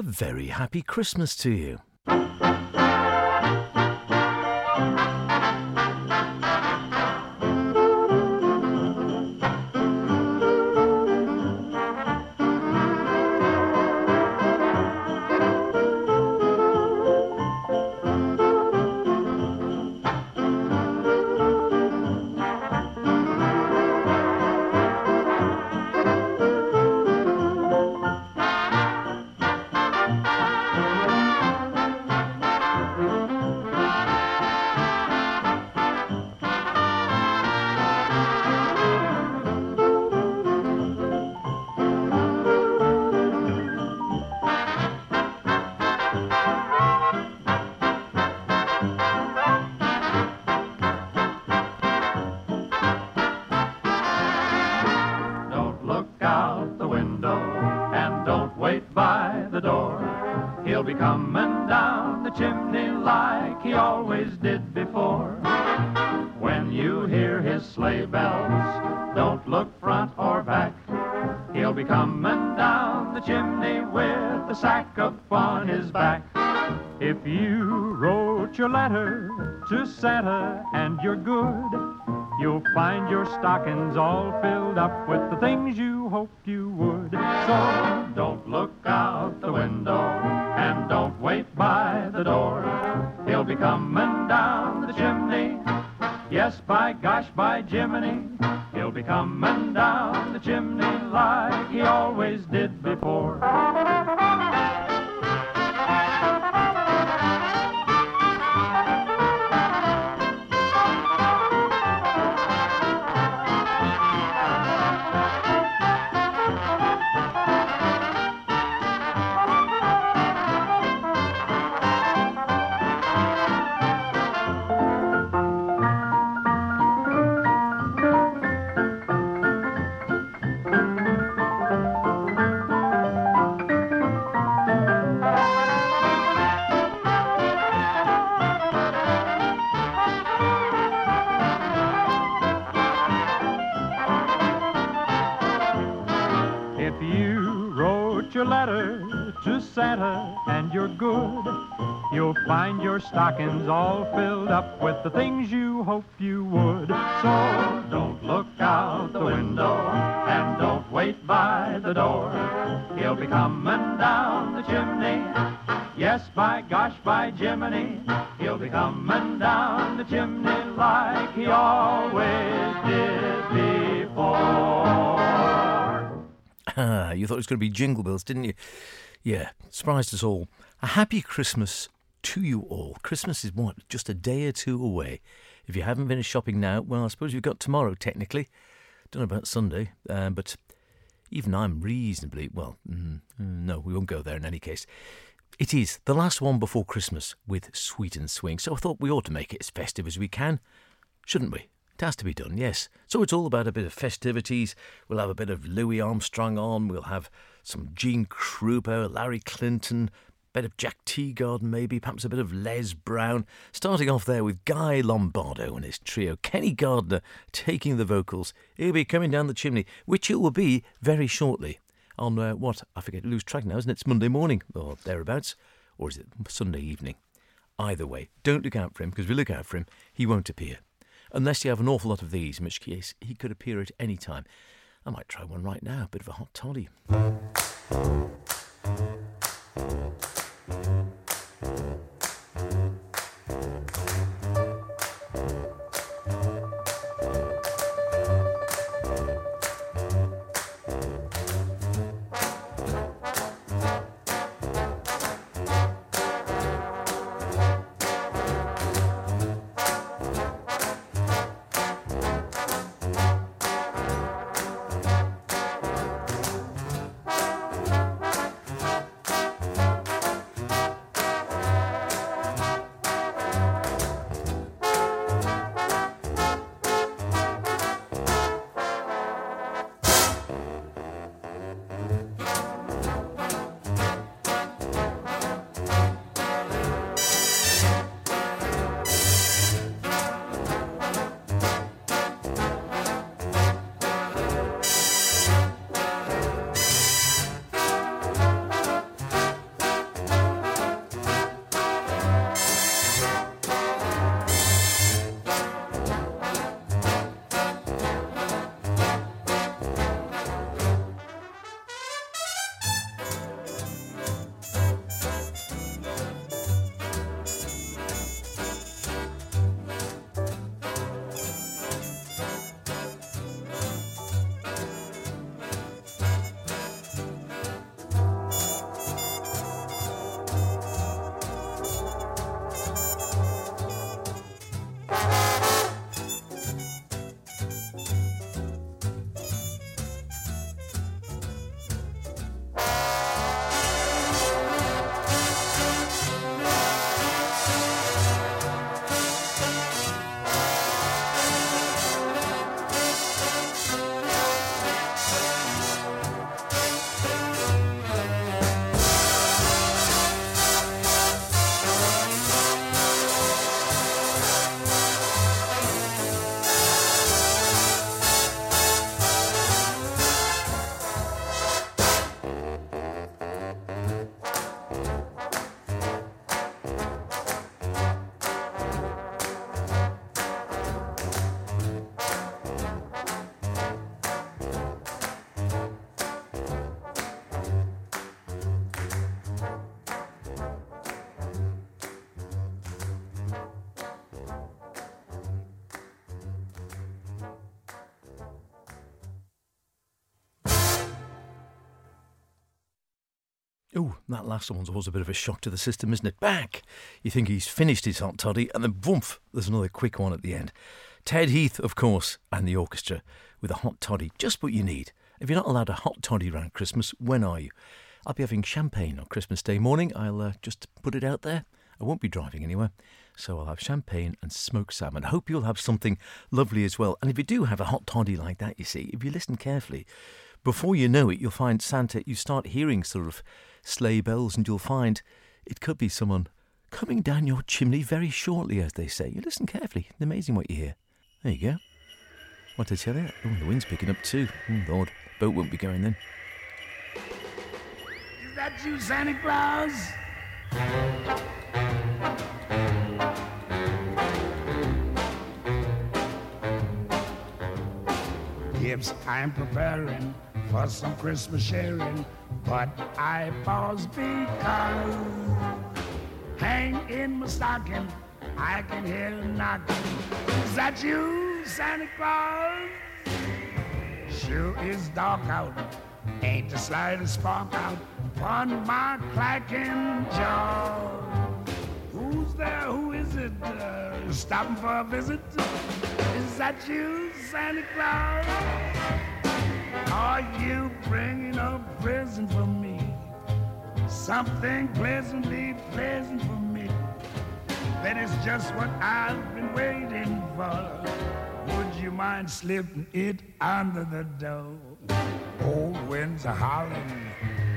a very happy Christmas to you. Letter to Santa and you're good, you'll find your stockings all filled up with the things you hoped you would. So don't look out the window and don't wait by the door. He'll be coming down the chimney. Yes, by gosh, by Jiminy, find your stockings all filled up with the things you hoped you would. So don't look out the window and don't wait by the door. He'll be coming down the chimney. Yes, by gosh, by Jiminy, he'll be coming down the chimney like he always did before. Ah, you thought it was going to be Jingle Bells, didn't you? Yeah, surprised us all. A happy Christmas to you all. Christmas is what? Just a day or two away. If you haven't finished shopping now, well, I suppose you've got tomorrow, technically. Don't know about Sunday, um, but even I'm reasonably, well, mm, mm, no, we won't go there in any case. It is the last one before Christmas with Sweet and Swing, so I thought we ought to make it as festive as we can, shouldn't we? It has to be done, yes. So it's all about a bit of festivities. We'll have a bit of Louis Armstrong on. We'll have some Gene Krupa, Larry Clinton, bit of Jack Teagarden maybe, perhaps a bit of Les Brown. Starting off there with Guy Lombardo and his trio. Kenny Gardner taking the vocals. He'll be coming down the chimney, which it will be very shortly. On uh, what? I forget, lose track now, isn't it? It's Monday morning or thereabouts. Or is it Sunday evening? Either way, don't look out for him because if you look out for him, he won't appear. Unless you have an awful lot of these, in which case he could appear at any time. I might try one right now, a bit of a hot toddy. Thank you. That last one's always a bit of a shock to the system, isn't it? Back! You think he's finished his hot toddy, and then boomf, there's another quick one at the end. Ted Heath, of course, and the orchestra with a hot toddy, just what you need. If you're not allowed a hot toddy around Christmas, when are you? I'll be having champagne on Christmas Day morning. I'll uh, just put it out there. I won't be driving anywhere, so I'll have champagne and smoked salmon. Hope you'll have something lovely as well. And if you do have a hot toddy like that, you see, if you listen carefully, before you know it, you'll find Santa, you start hearing sort of sleigh bells, and you'll find it could be someone coming down your chimney very shortly, as they say. You listen carefully. It's amazing what you hear. There you go. What did I tell you? Oh, the wind's picking up too. Oh, Lord. Boat won't be going then. Is that you, Santa Claus? Gifts I'm preparing for some Christmas sharing, but I pause because hang in my stocking, I can hear knocking. Is that you, Santa Claus? Sure is dark out, ain't the slightest spark out upon my clacking jaw. Who's there? Who is it? Uh, stopping for a visit? Is that you, Santa Claus? Are you bringing a present for me? Something pleasantly pleasant for me. That is just what I've been waiting for. Would you mind slipping it under the door? Old winds are howling,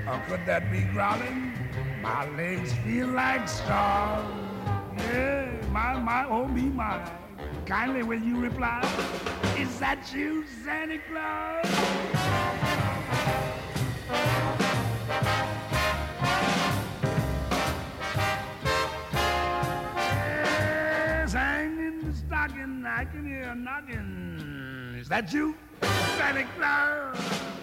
or could that be growling? My legs feel like straws. Yeah, my, my, oh me, my. Kindly will you reply? Is that you, Santa Claus? Yes, hang in the stocking, I can hear a knocking. Is that you, Santa Claus?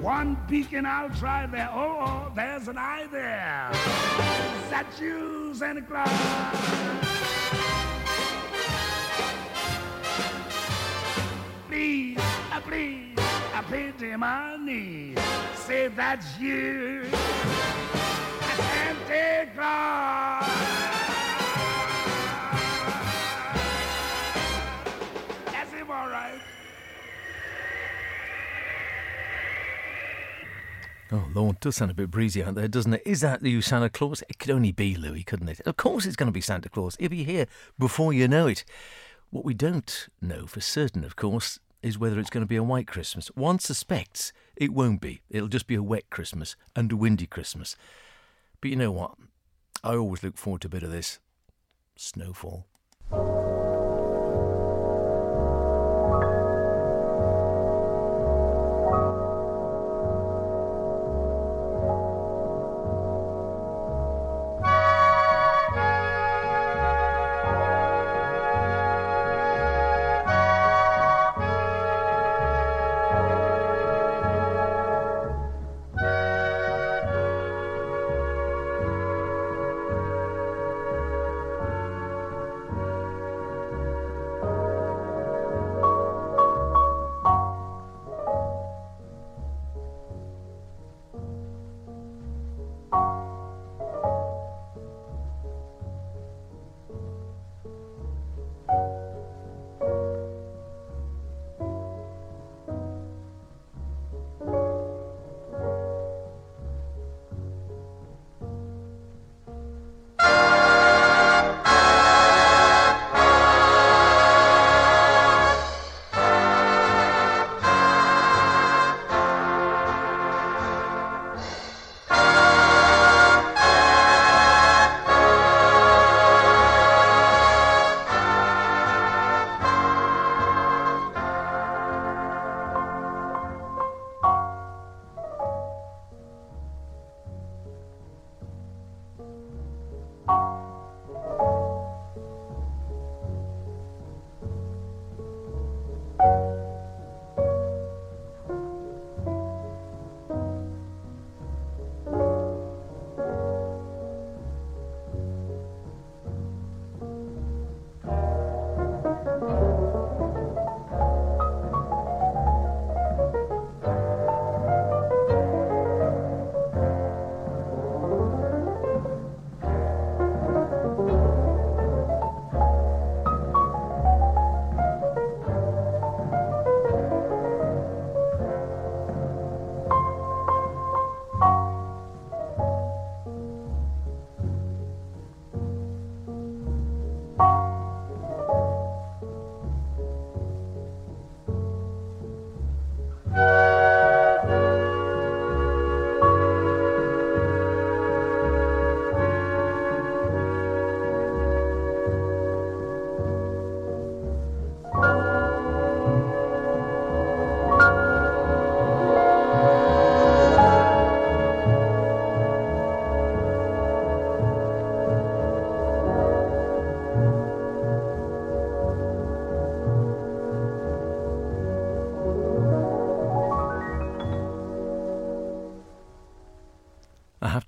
One beacon I'll try there. Oh, oh, there's an eye there. Is that you, Santa Claus? Please, uh, please, I pity my knees. Say that's you, Santa Claus. Oh, Lord, does sound a bit breezy out there, doesn't it? Is that you, Santa Claus? It could only be Louis, couldn't it? Of course it's going to be Santa Claus. He'll be here before you know it. What we don't know for certain, of course, is whether it's going to be a white Christmas. One suspects it won't be. It'll just be a wet Christmas and a windy Christmas. But you know what? I always look forward to a bit of this snowfall.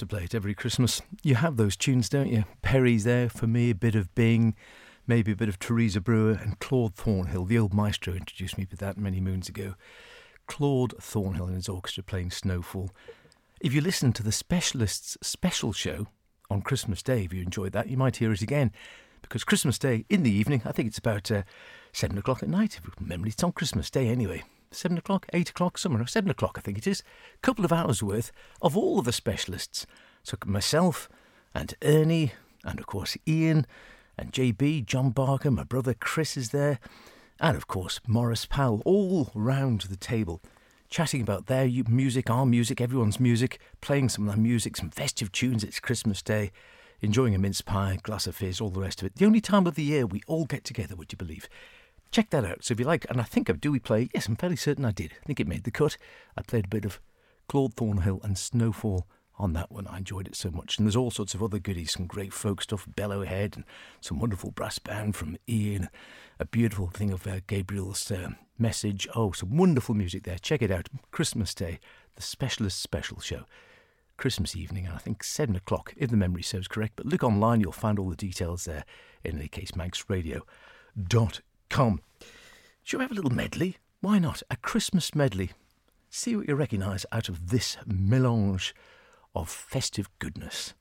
To play it every Christmas. You have those tunes, don't you? Perry's there for me, a bit of Bing, maybe a bit of Teresa Brewer, and Claude Thornhill, the old maestro, introduced me to that many moons ago. Claude Thornhill and his orchestra playing Snowfall. If you listen to the Specialists special show on Christmas Day, if you enjoyed that, you might hear it again. Because Christmas Day in the evening, I think it's about uh, 7 o'clock at night. If remember, it's on Christmas Day anyway seven o'clock, eight o'clock, somewhere, seven o'clock, I think it is. A couple of hours worth of all of the specialists. So myself and Ernie, and of course Ian and JB, John Barker, my brother Chris is there, and of course Morris Powell, all round the table, chatting about their music, our music, everyone's music, playing some of their music, some festive tunes. It's Christmas Day. Enjoying a mince pie, glass of fizz, all the rest of it. The only time of the year we all get together, would you believe? Check that out. So if you like, and I think of Do We Play? Yes, I'm fairly certain I did. I think it made the cut. I played a bit of Claude Thornhill and Snowfall on that one. I enjoyed it so much. And there's all sorts of other goodies, some great folk stuff, Bellowhead, and some wonderful brass band from Ian, a beautiful thing of uh, Gabriel's uh, message. Oh, some wonderful music there. Check it out. Christmas Day, the Specialist Special Show. Christmas evening, and I think 7 o'clock, if the memory serves correct. But look online, you'll find all the details there. In any case, manxradio.com come. Shall we have a little medley? Why not? A Christmas medley. See what you recognise out of this melange of festive goodness.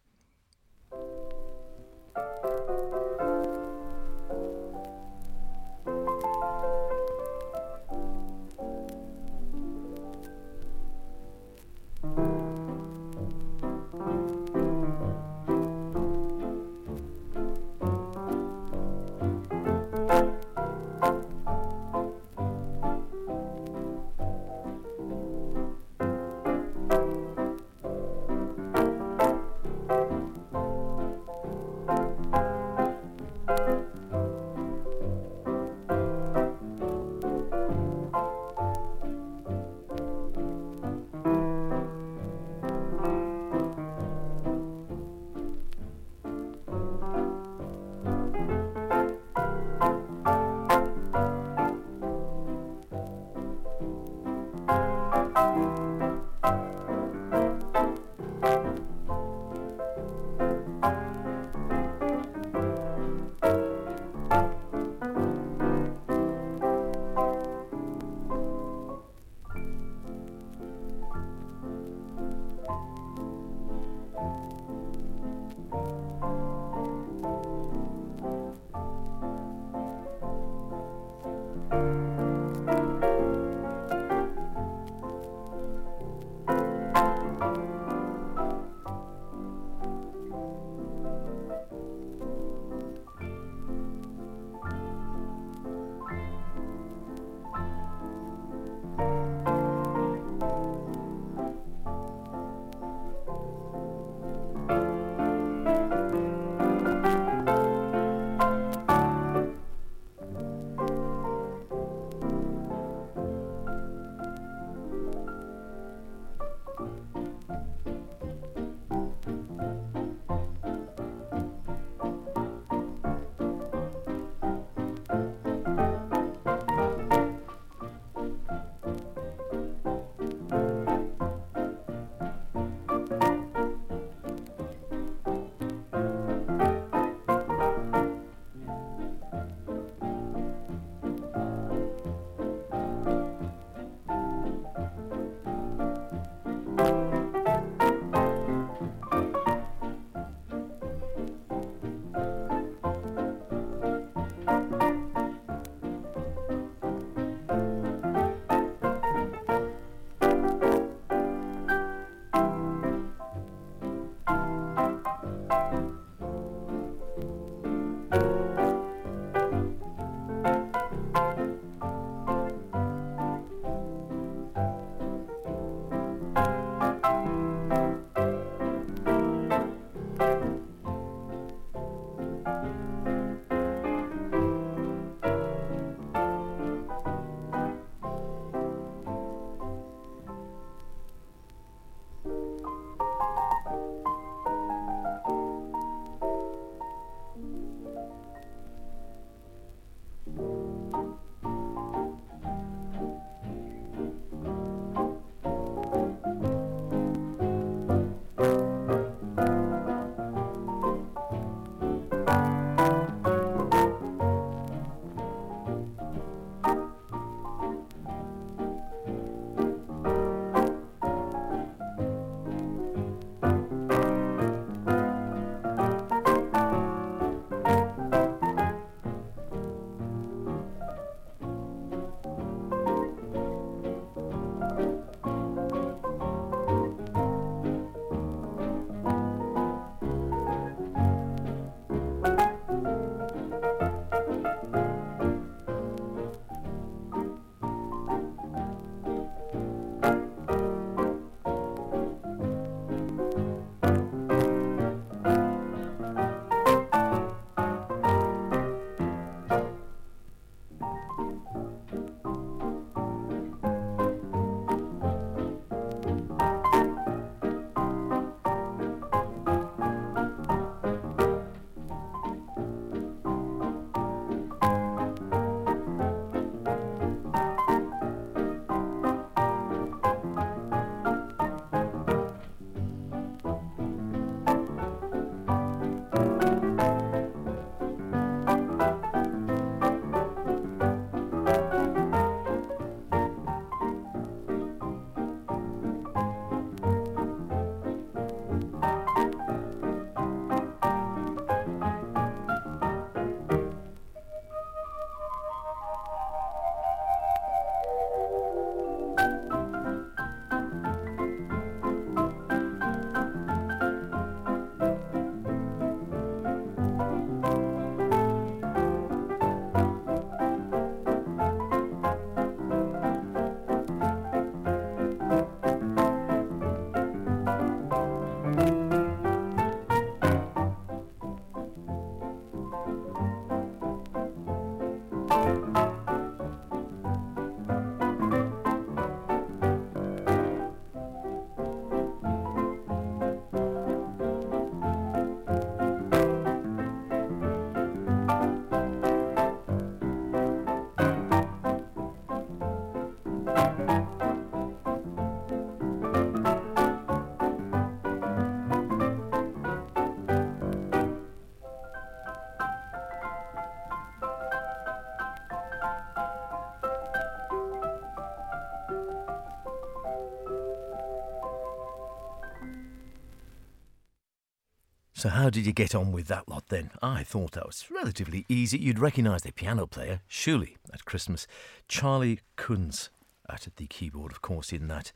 So, how did you get on with that lot then? I thought that was relatively easy. You'd recognise the piano player, surely, at Christmas. Charlie Kunz at the keyboard, of course, in that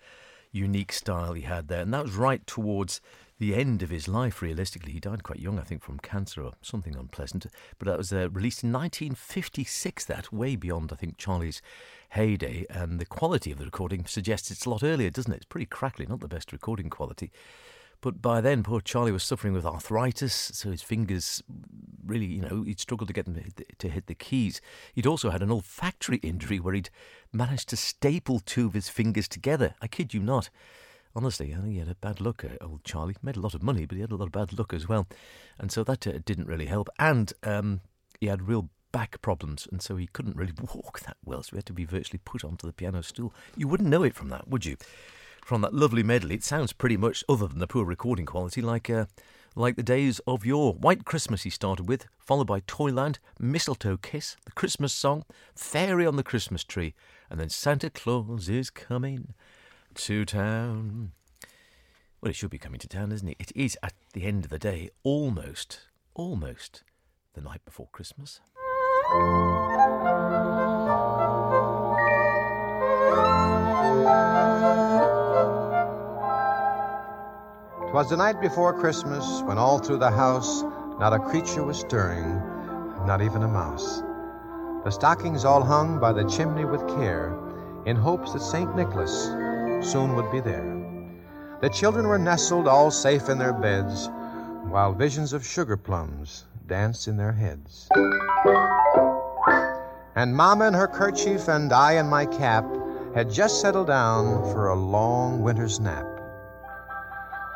unique style he had there. And that was right towards the end of his life, realistically. He died quite young, I think, from cancer or something unpleasant. But that was uh, released in 1956, that, way beyond, I think, Charlie's heyday. And the quality of the recording suggests it's a lot earlier, doesn't it? It's pretty crackly, not the best recording quality. But by then, poor Charlie was suffering with arthritis, so his fingers really, you know, he'd struggled to get them to hit the keys. He'd also had an olfactory injury where he'd managed to staple two of his fingers together. I kid you not. Honestly, I think he had a bad look, uh, old Charlie. Made a lot of money, but he had a lot of bad luck as well. And so that uh, didn't really help. And um, he had real back problems, and so he couldn't really walk that well, so he had to be virtually put onto the piano stool. You wouldn't know it from that, would you? From that lovely medley. It sounds pretty much, other than the poor recording quality, like uh, like the days of yore. White Christmas he started with, followed by Toyland, Mistletoe Kiss, the Christmas song, Fairy on the Christmas Tree, and then Santa Claus is coming to town. Well, it should be coming to town, isn't it? It is, at the end of the day, almost, almost the night before Christmas. 'Twas the night before Christmas when all through the house not a creature was stirring, not even a mouse. The stockings all hung by the chimney with care, in hopes that St. Nicholas soon would be there. The children were nestled all safe in their beds, while visions of sugar plums danced in their heads. And Mamma in her kerchief and I in my cap had just settled down for a long winter's nap.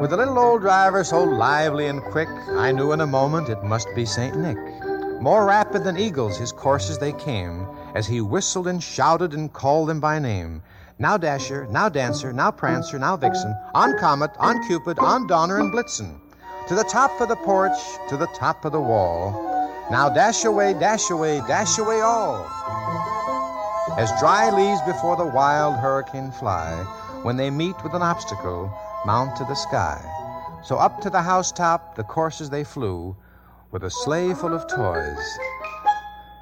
With the little old driver so lively and quick, I knew in a moment it must be St. Nick. More rapid than eagles his courses they came, as he whistled and shouted and called them by name. Now Dasher, now Dancer, now Prancer, now Vixen, on Comet, on Cupid, on Donner and Blitzen. To the top of the porch, to the top of the wall. Now dash away, dash away, dash away all. As dry leaves before the wild hurricane fly, when they meet with an obstacle, mount to the sky. So up to the housetop the coursers they flew, with a sleigh full of toys,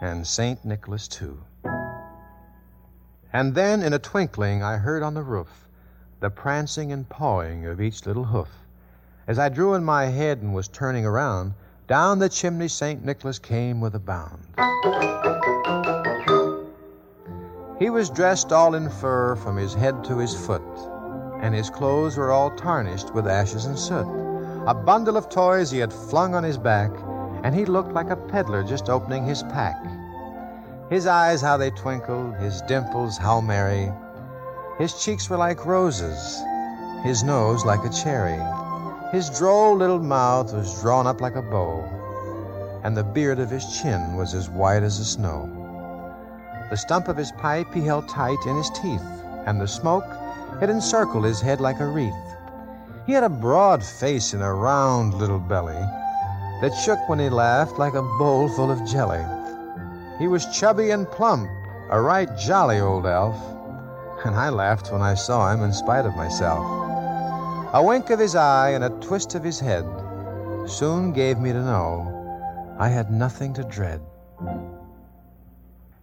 and St. Nicholas too. And then in a twinkling I heard on the roof the prancing and pawing of each little hoof. As I drew in my head and was turning around, down the chimney St. Nicholas came with a bound. He was dressed all in fur from his head to his foot and his clothes were all tarnished with ashes and soot. A bundle of toys he had flung on his back, and he looked like a peddler just opening his pack. His eyes, how they twinkled, his dimples, how merry. His cheeks were like roses, his nose like a cherry. His droll little mouth was drawn up like a bow, and the beard of his chin was as white as the snow. The stump of his pipe he held tight in his teeth, and the smoke it encircled his head like a wreath. He had a broad face and a round little belly that shook when he laughed like a bowl full of jelly. He was chubby and plump, a right jolly old elf, and I laughed when I saw him in spite of myself. A wink of his eye and a twist of his head soon gave me to know I had nothing to dread.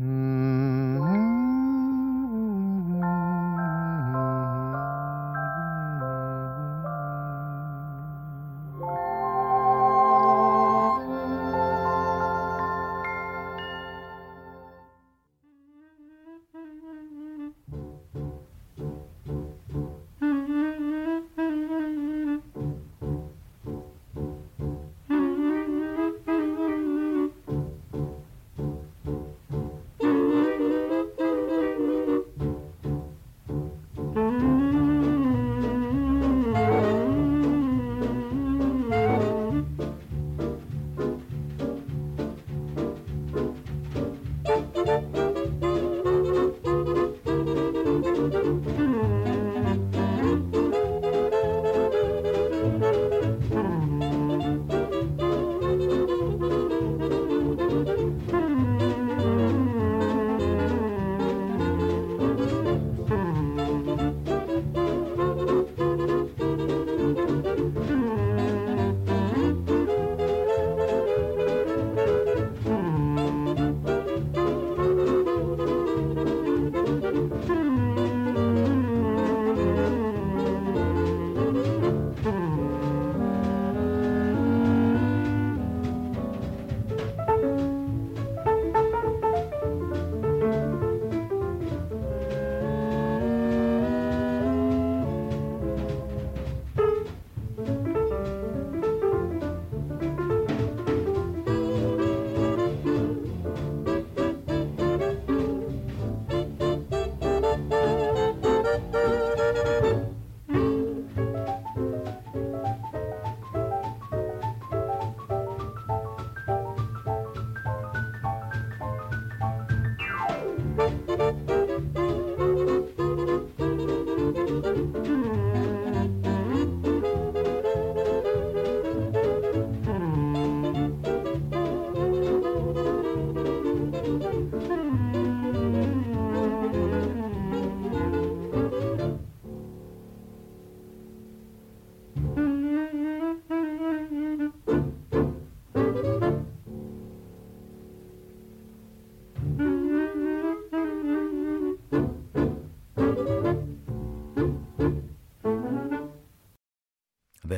Mm-hmm.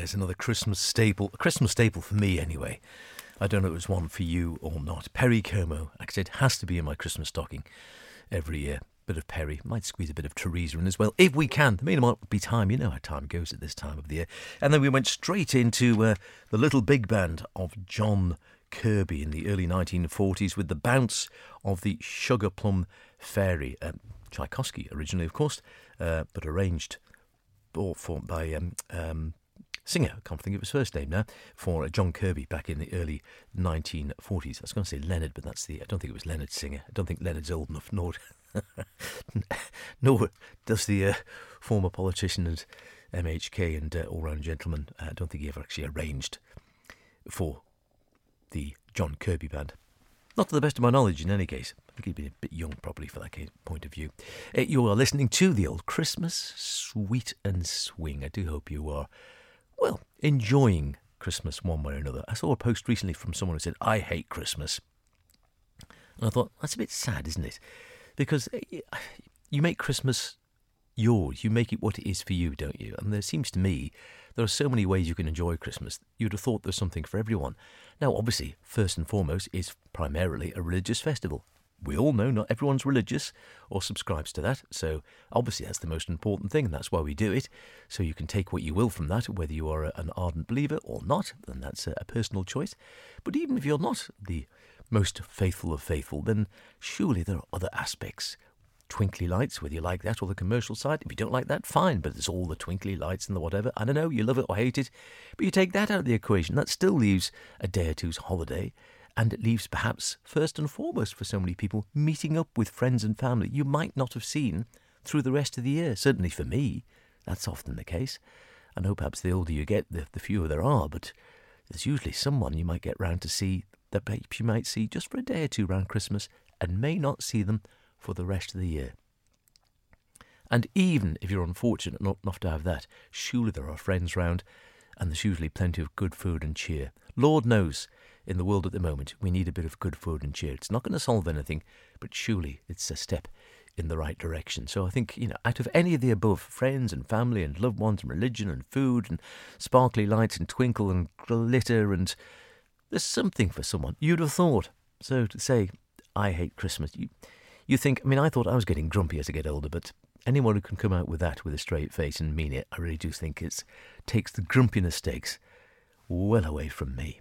There's another Christmas staple, a Christmas staple for me anyway. I don't know if it was one for you or not. Perry Como, I said, has to be in my Christmas stocking every year. Bit of Perry, might squeeze a bit of Teresa in as well, if we can. The minimum be time, you know how time goes at this time of the year. And then we went straight into uh, the little big band of John Kirby in the early 1940s with the bounce of the Sugar Plum Fairy. Um, Tchaikovsky originally, of course, uh, but arranged or formed by um, um, singer, I can't think of his first name now, for John Kirby back in the early 1940s. I was going to say Leonard, but that's the, I don't think it was Leonard Singer. I don't think Leonard's old enough, nor, nor does the uh, former politician and MHK and uh, all round gentleman, I don't think he ever actually arranged for the John Kirby band. Not to the best of my knowledge, in any case. I think he'd been a bit young, probably, for that point of view. Uh, you are listening to the old Christmas Sweet and Swing. I do hope you are, well, enjoying Christmas one way or another. I saw a post recently from someone who said, I hate Christmas. And I thought, that's a bit sad, isn't it? Because uh, you make Christmas yours. You make it what it is for you, don't you? And there seems to me there are so many ways you can enjoy Christmas. You'd have thought there's something for everyone. Now, obviously, first and foremost, is primarily a religious festival. We all know not everyone's religious or subscribes to that, so obviously that's the most important thing, and that's why we do it. So you can take what you will from that, whether you are an ardent believer or not, then that's a personal choice. But even if you're not the most faithful of faithful, then surely there are other aspects twinkly lights, whether you like that or the commercial side. If you don't like that, fine, but it's all the twinkly lights and the whatever. I don't know, you love it or hate it, but you take that out of the equation. That still leaves a day or two's holiday, and it leaves perhaps, first and foremost, for so many people, meeting up with friends and family you might not have seen through the rest of the year. Certainly for me, that's often the case. I know perhaps the older you get, the, the fewer there are, but there's usually someone you might get round to see that perhaps you might see just for a day or two round Christmas and may not see them for the rest of the year. And even if you're unfortunate not enough to have that, surely there are friends round, and there's usually plenty of good food and cheer. Lord knows, in the world at the moment, we need a bit of good food and cheer. It's not going to solve anything, but surely it's a step in the right direction. So I think, you know, out of any of the above, friends and family and loved ones and religion and food and sparkly lights and twinkle and glitter and there's something for someone. You'd have thought. So to say, I hate Christmas, you, you think, I mean, I thought I was getting grumpy as I get older, but anyone who can come out with that with a straight face and mean it, I really do think it takes the grumpiness stakes well away from me.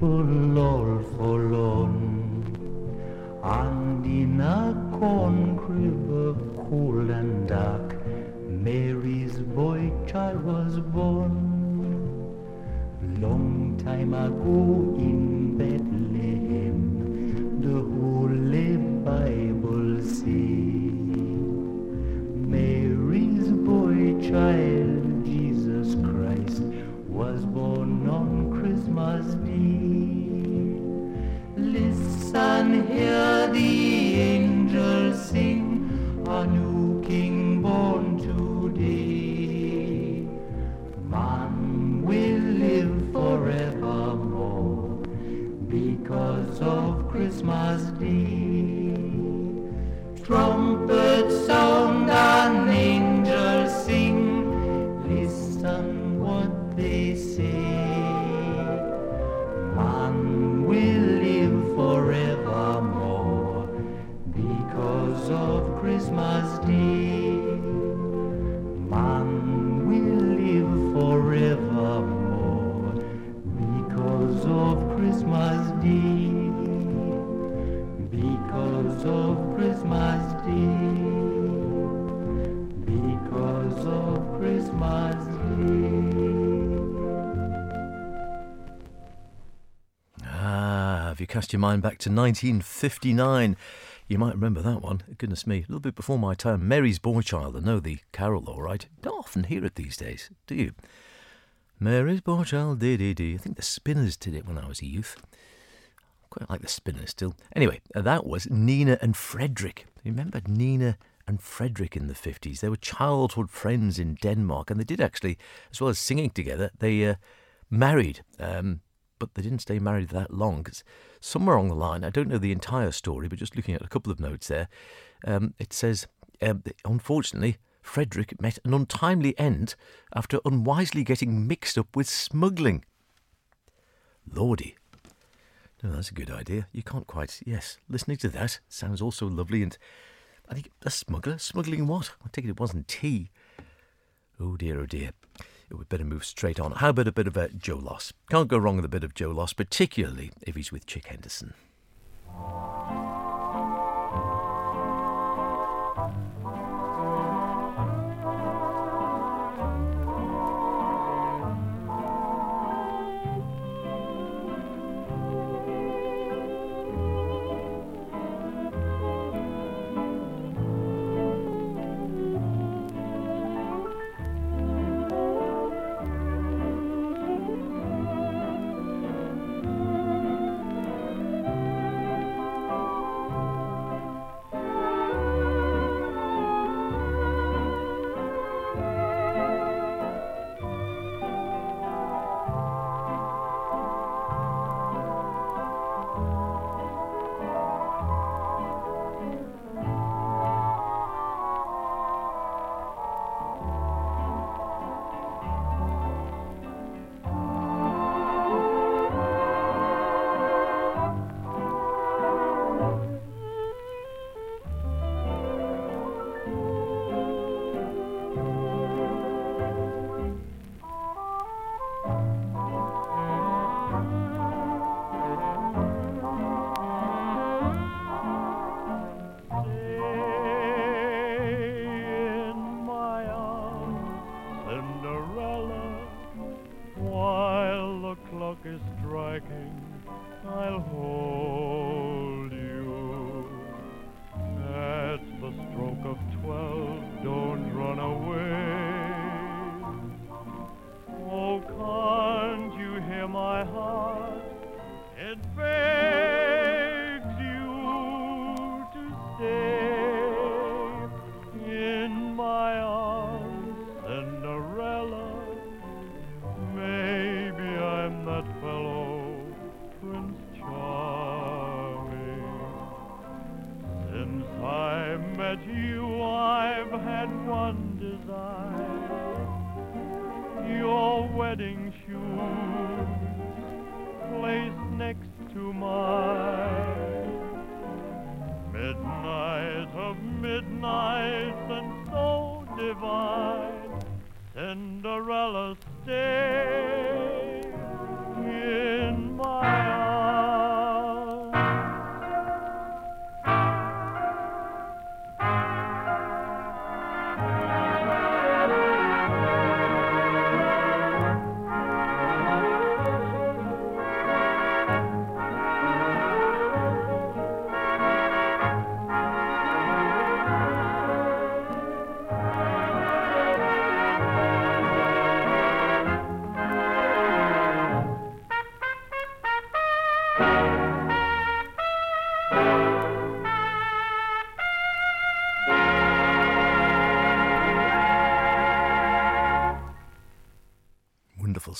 lol forlorn And in a corn cool and dark Mary's boy child was born. Long time ago in Bethlehem The Holy Bible says Mary's boy child of be. Day. Cast your mind back to 1959? You might remember that one. Goodness me, a little bit before my time. Mary's Boy Child. I know the carol, all right. Don't often hear it these days, do you? Mary's Boy Child, dee dee dee. I think the Spinners did it when I was a youth. Quite like the Spinners still. Anyway, that was Nina and Frederick. Remember Nina and Frederick in the 50s? They were childhood friends in Denmark, and they did actually, as well as singing together, they uh, married. Um, but they didn't stay married that long because somewhere along the line, I don't know the entire story, but just looking at a couple of notes there, um, it says, um, unfortunately, Frederick met an untimely end after unwisely getting mixed up with smuggling. Lordy. No, that's a good idea. You can't quite. Yes, listening to that sounds also lovely. And I think a smuggler smuggling what? I take it it wasn't tea. Oh dear, oh dear. We'd better move straight on. How about a bit of a Joe Loss? Can't go wrong with a bit of Joe Loss, particularly if he's with Chick Henderson.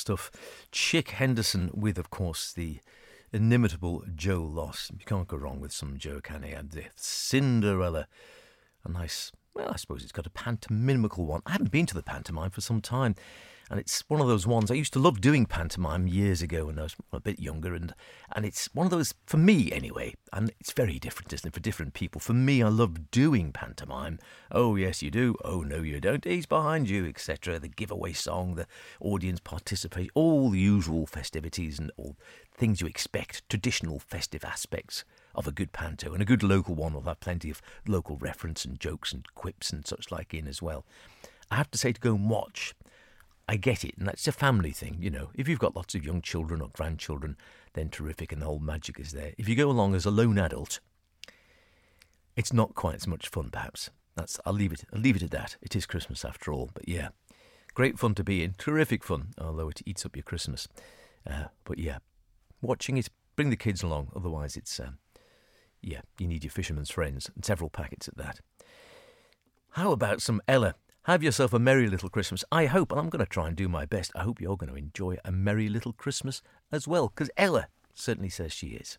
Stuff. Chick Henderson with, of course, the inimitable Joe Loss. You can't go wrong with some Joe, can? And the Cinderella. A nice, well, I suppose it's got a pantomimical one. I haven't been to the pantomime for some time. And it's one of those ones I used to love doing pantomime years ago when I was a bit younger, and and it's one of those for me anyway. And it's very different, isn't it, for different people. For me, I love doing pantomime. Oh yes, you do. Oh no, you don't. He's behind you, etc. The giveaway song, the audience participate, all the usual festivities and all things you expect, traditional festive aspects of a good panto, and a good local one will have plenty of local reference and jokes and quips and such like in as well. I have to say to go and watch I get it, and that's a family thing, you know. If you've got lots of young children or grandchildren, then terrific, and the whole magic is there. If you go along as a lone adult, it's not quite as much fun, perhaps. That's I'll leave it. I'll leave it at that. It is Christmas after all, but yeah, great fun to be in. Terrific fun, although it eats up your Christmas. Uh, but yeah, watching it, bring the kids along. Otherwise, it's um, yeah, you need your fisherman's friends and several packets at that. How about some Ella? Have yourself a merry little Christmas. I hope, and I'm going to try and do my best, I hope you're going to enjoy a merry little Christmas as well, because Ella certainly says she is.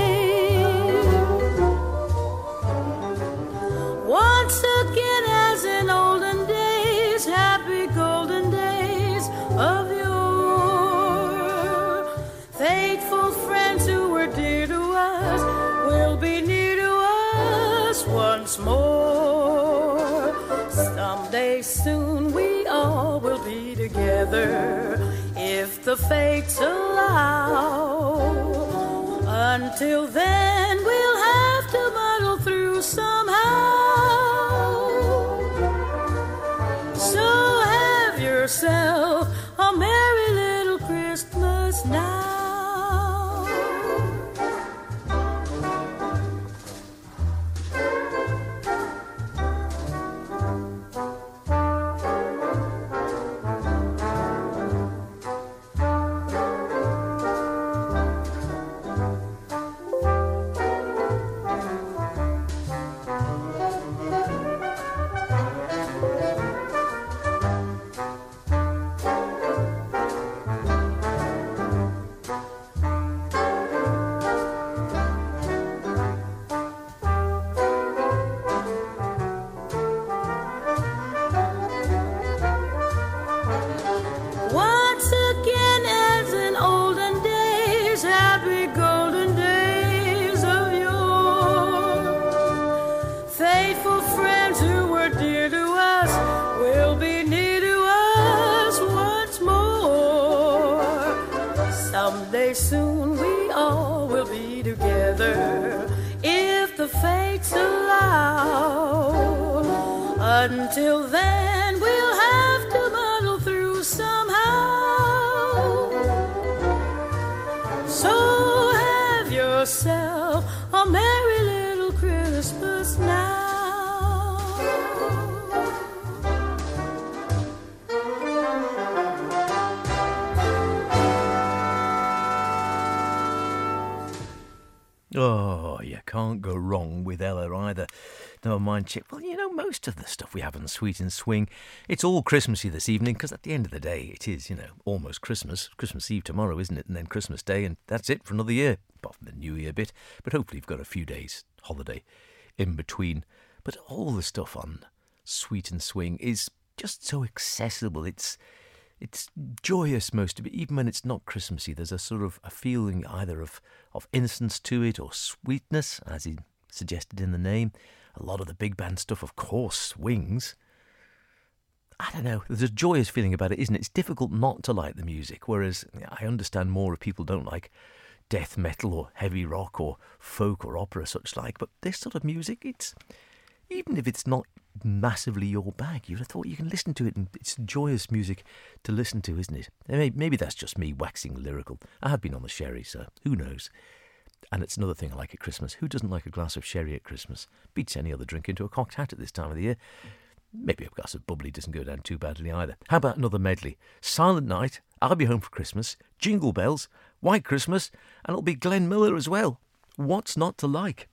Once more. Someday soon we all will be together if the fates allow. Until then, we'll have to muddle through somehow. So have yourself mind. Well, you know, most of the stuff we have on Sweet and Swing, it's all Christmassy this evening because at the end of the day, it is, you know, almost Christmas. Christmas Eve tomorrow, isn't it? And then Christmas Day, and that's it for another year, apart from the New Year bit. But hopefully, you've got a few days holiday in between. But all the stuff on Sweet and Swing is just so accessible. It's it's joyous most of it, even when it's not Christmassy. There's a sort of a feeling either of, of innocence to it or sweetness, as he suggested in the name. A lot of the big band stuff, of course, swings. I don't know. There's a joyous feeling about it, isn't it? It's difficult not to like the music, whereas I understand more if people don't like death metal or heavy rock or folk or opera such like. But this sort of music, it's even if it's not massively your bag, you'd have thought you can listen to it and it's joyous music to listen to, isn't it? Maybe that's just me waxing lyrical. I have been on the sherry, so who knows? And it's another thing I like at Christmas. Who doesn't like a glass of sherry at Christmas? Beats any other drink into a cocked hat at this time of the year. Maybe a glass of bubbly doesn't go down too badly either. How about another medley? Silent Night, I'll Be Home for Christmas, Jingle Bells, White Christmas, and it'll be Glenn Miller as well. What's not to like?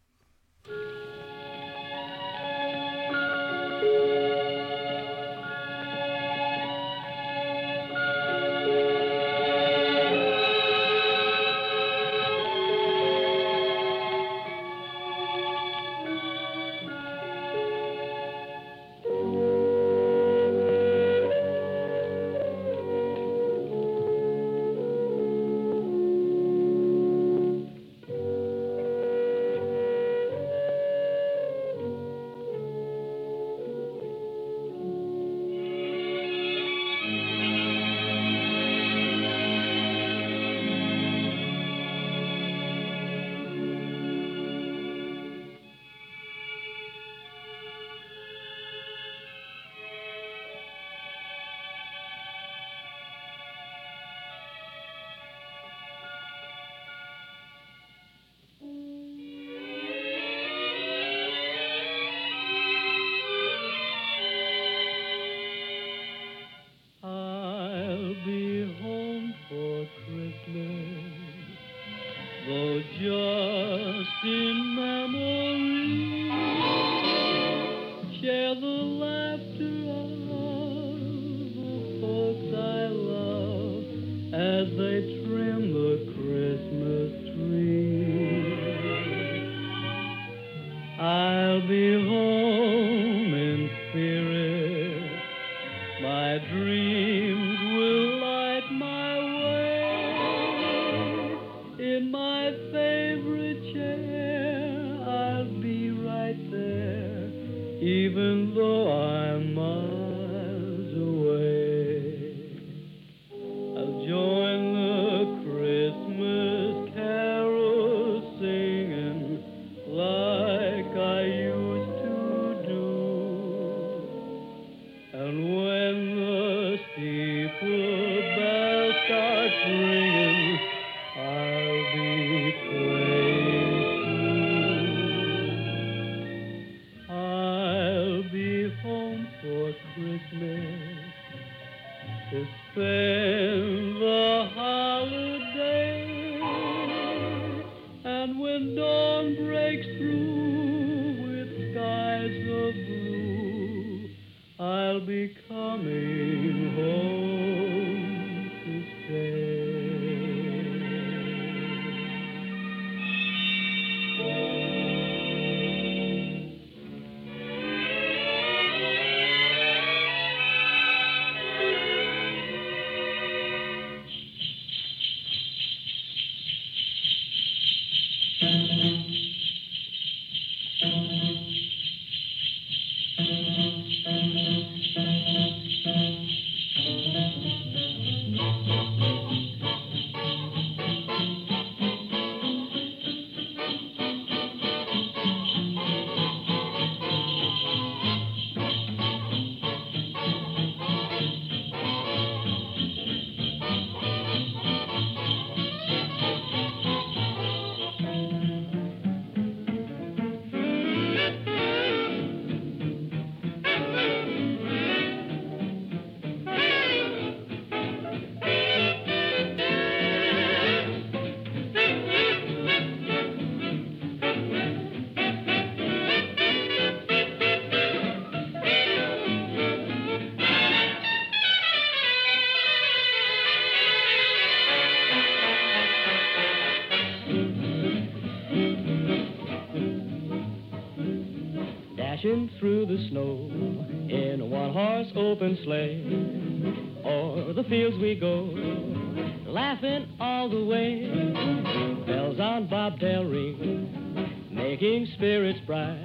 Open sleigh. O'er the fields we go, laughing all the way. Bells on bobtail ring, making spirits bright.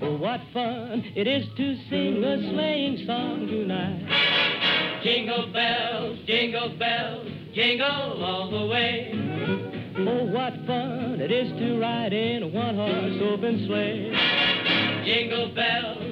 Oh, what fun it is to sing a sleighing song tonight. Jingle bells, jingle bells, jingle all the way. Oh, what fun it is to ride in a one-horse open sleigh. Jingle bells,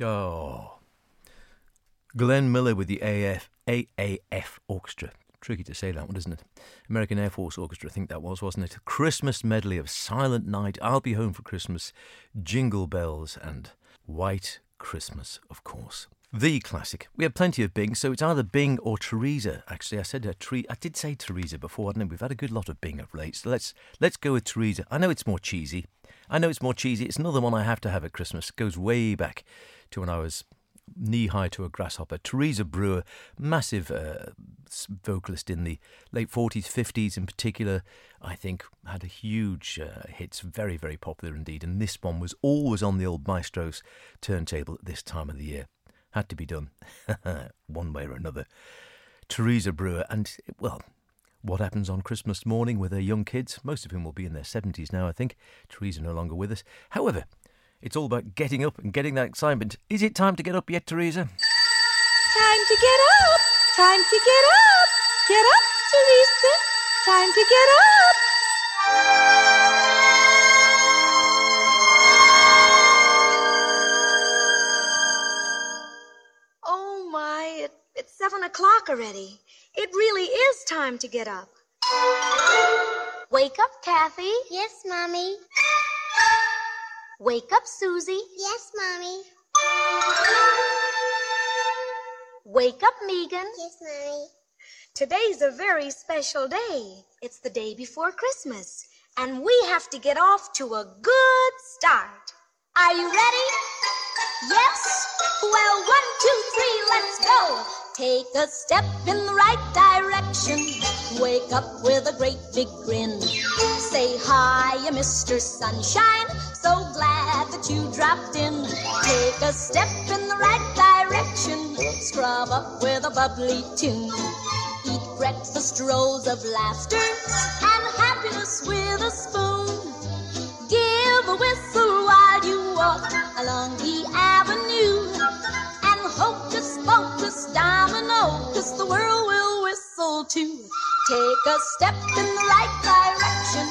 Oh. Glenn Miller with the AF, AAF Orchestra. Tricky to say that one, isn't it? American Air Force Orchestra, I think that was, wasn't it? A Christmas medley of Silent Night, I'll Be Home for Christmas, Jingle Bells, and White Christmas, of course. The classic. We have plenty of Bing, so it's either Bing or Teresa. Actually, I said uh, a tree. I did say Teresa before, didn't I? We've had a good lot of Bing of late, so let's let's go with Teresa. I know it's more cheesy. I know it's more cheesy. It's another one I have to have at Christmas. It goes way back to when I was knee high to a grasshopper. Teresa Brewer, massive uh, vocalist in the late 40s, 50s in particular, I think had a huge uh, hits, very, very popular indeed. And this one was always on the old Maestro's turntable at this time of the year. Had to be done, one way or another. Teresa Brewer, and well, what happens on Christmas morning with her young kids? Most of whom will be in their 70s now, I think. Teresa no longer with us. However, it's all about getting up and getting that excitement. Is it time to get up yet, Teresa? Time to get up. Time to get up. Get up, Teresa. Time to get up. Oh my, it, it's seven o'clock already. It really is time to get up. Wake up, Kathy. Yes, Mommy. Wake up, Susie. Yes, Mommy. Wake up, Megan. Yes, Mommy. Today's a very special day. It's the day before Christmas, and we have to get off to a good start. Are you ready? Yes? Well, one, two, three, let's go. Take a step in the right direction. Wake up with a great big grin. Say hi, Mr. Sunshine. So glad that you dropped in. Take a step in the right direction. Scrub up with a bubbly tune. Eat breakfast rolls of laughter and happiness with a spoon. Give a whistle while you walk along the the world will whistle too. Take a step in the right direction.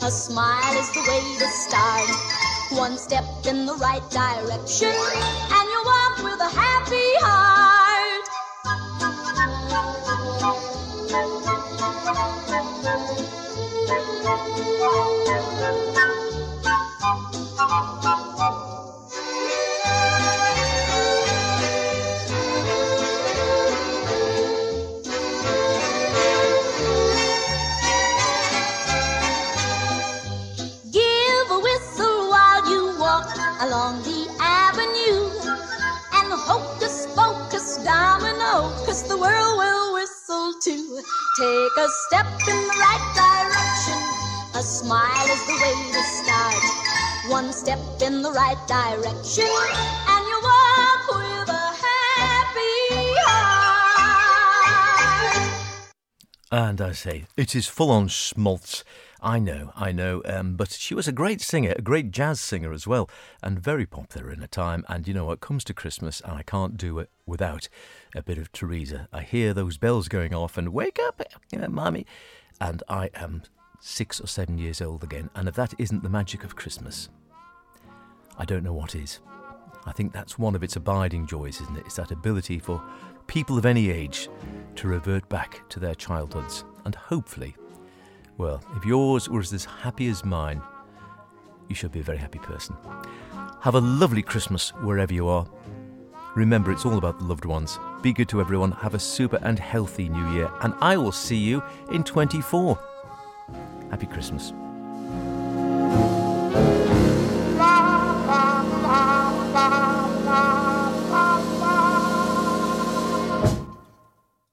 A smile is the way to start. One step in the right direction, and you walk with a happy heart. Give a step in the right direction. A smile is the way to start. One step in the right direction, and you walk with a happy heart. And I say, it is full on schmaltz. I know, I know, um, but she was a great singer, a great jazz singer as well, and very popular in her time. And you know what comes to Christmas, and I can't do it without a bit of Teresa. I hear those bells going off, and wake up, mommy. And I am six or seven years old again, and if that isn't the magic of Christmas, I don't know what is. I think that's one of its abiding joys, isn't it? It's that ability for people of any age to revert back to their childhoods. And hopefully, well, if yours was as happy as mine, you should be a very happy person. Have a lovely Christmas wherever you are. Remember, it's all about the loved ones. Be good to everyone. Have a super and healthy new year. And I will see you in 24. Happy Christmas.